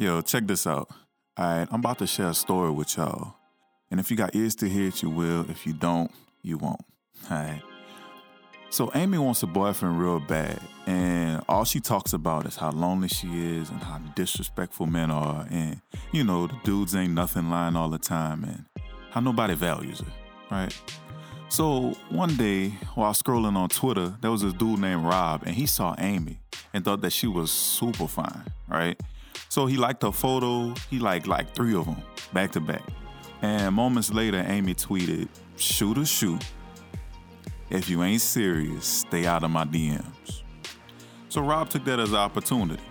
Yo, check this out. All right, I'm about to share a story with y'all. And if you got ears to hear it, you will. If you don't, you won't. All right. So Amy wants a boyfriend real bad, and all she talks about is how lonely she is and how disrespectful men are, and you know the dudes ain't nothing lying all the time, and how nobody values her, right? So one day while scrolling on Twitter, there was this dude named Rob, and he saw Amy and thought that she was super fine, right? So he liked her photo. He liked like three of them back to back. And moments later, Amy tweeted, "Shoot or shoot." If you ain't serious, stay out of my DMs. So Rob took that as an opportunity.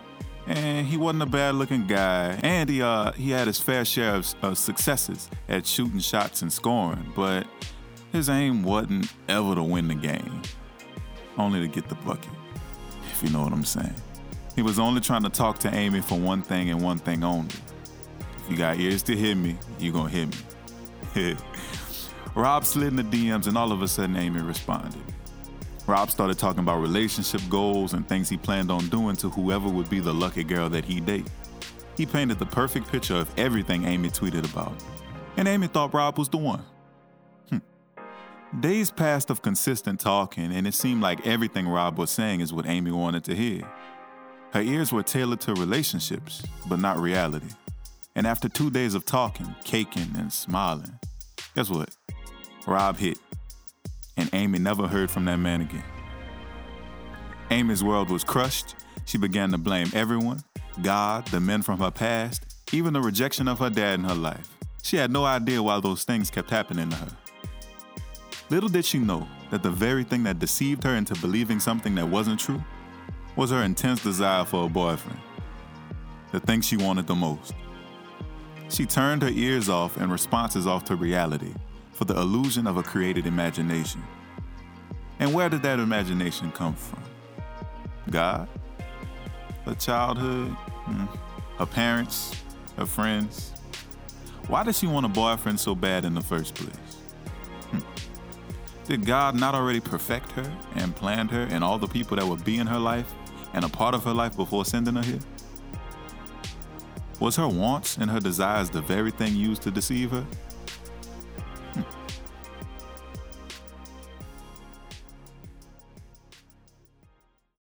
And he wasn't a bad looking guy. And he, uh, he had his fair share of, of successes at shooting shots and scoring. But his aim wasn't ever to win the game, only to get the bucket, if you know what I'm saying. He was only trying to talk to Amy for one thing and one thing only. If you got ears to hear me, you gonna hear me. Rob slid in the DMs, and all of a sudden, Amy responded. Rob started talking about relationship goals and things he planned on doing to whoever would be the lucky girl that he date. He painted the perfect picture of everything Amy tweeted about, and Amy thought Rob was the one. Hm. Days passed of consistent talking, and it seemed like everything Rob was saying is what Amy wanted to hear. Her ears were tailored to relationships, but not reality. And after two days of talking, caking, and smiling, guess what? Rob hit, and Amy never heard from that man again. Amy's world was crushed. She began to blame everyone God, the men from her past, even the rejection of her dad in her life. She had no idea why those things kept happening to her. Little did she know that the very thing that deceived her into believing something that wasn't true was her intense desire for a boyfriend, the thing she wanted the most. She turned her ears off and responses off to reality for the illusion of a created imagination. And where did that imagination come from? God? Her childhood? Hmm. Her parents? Her friends? Why did she want a boyfriend so bad in the first place? Did God not already perfect her and planned her and all the people that would be in her life and a part of her life before sending her here? Was her wants and her desires the very thing used to deceive her?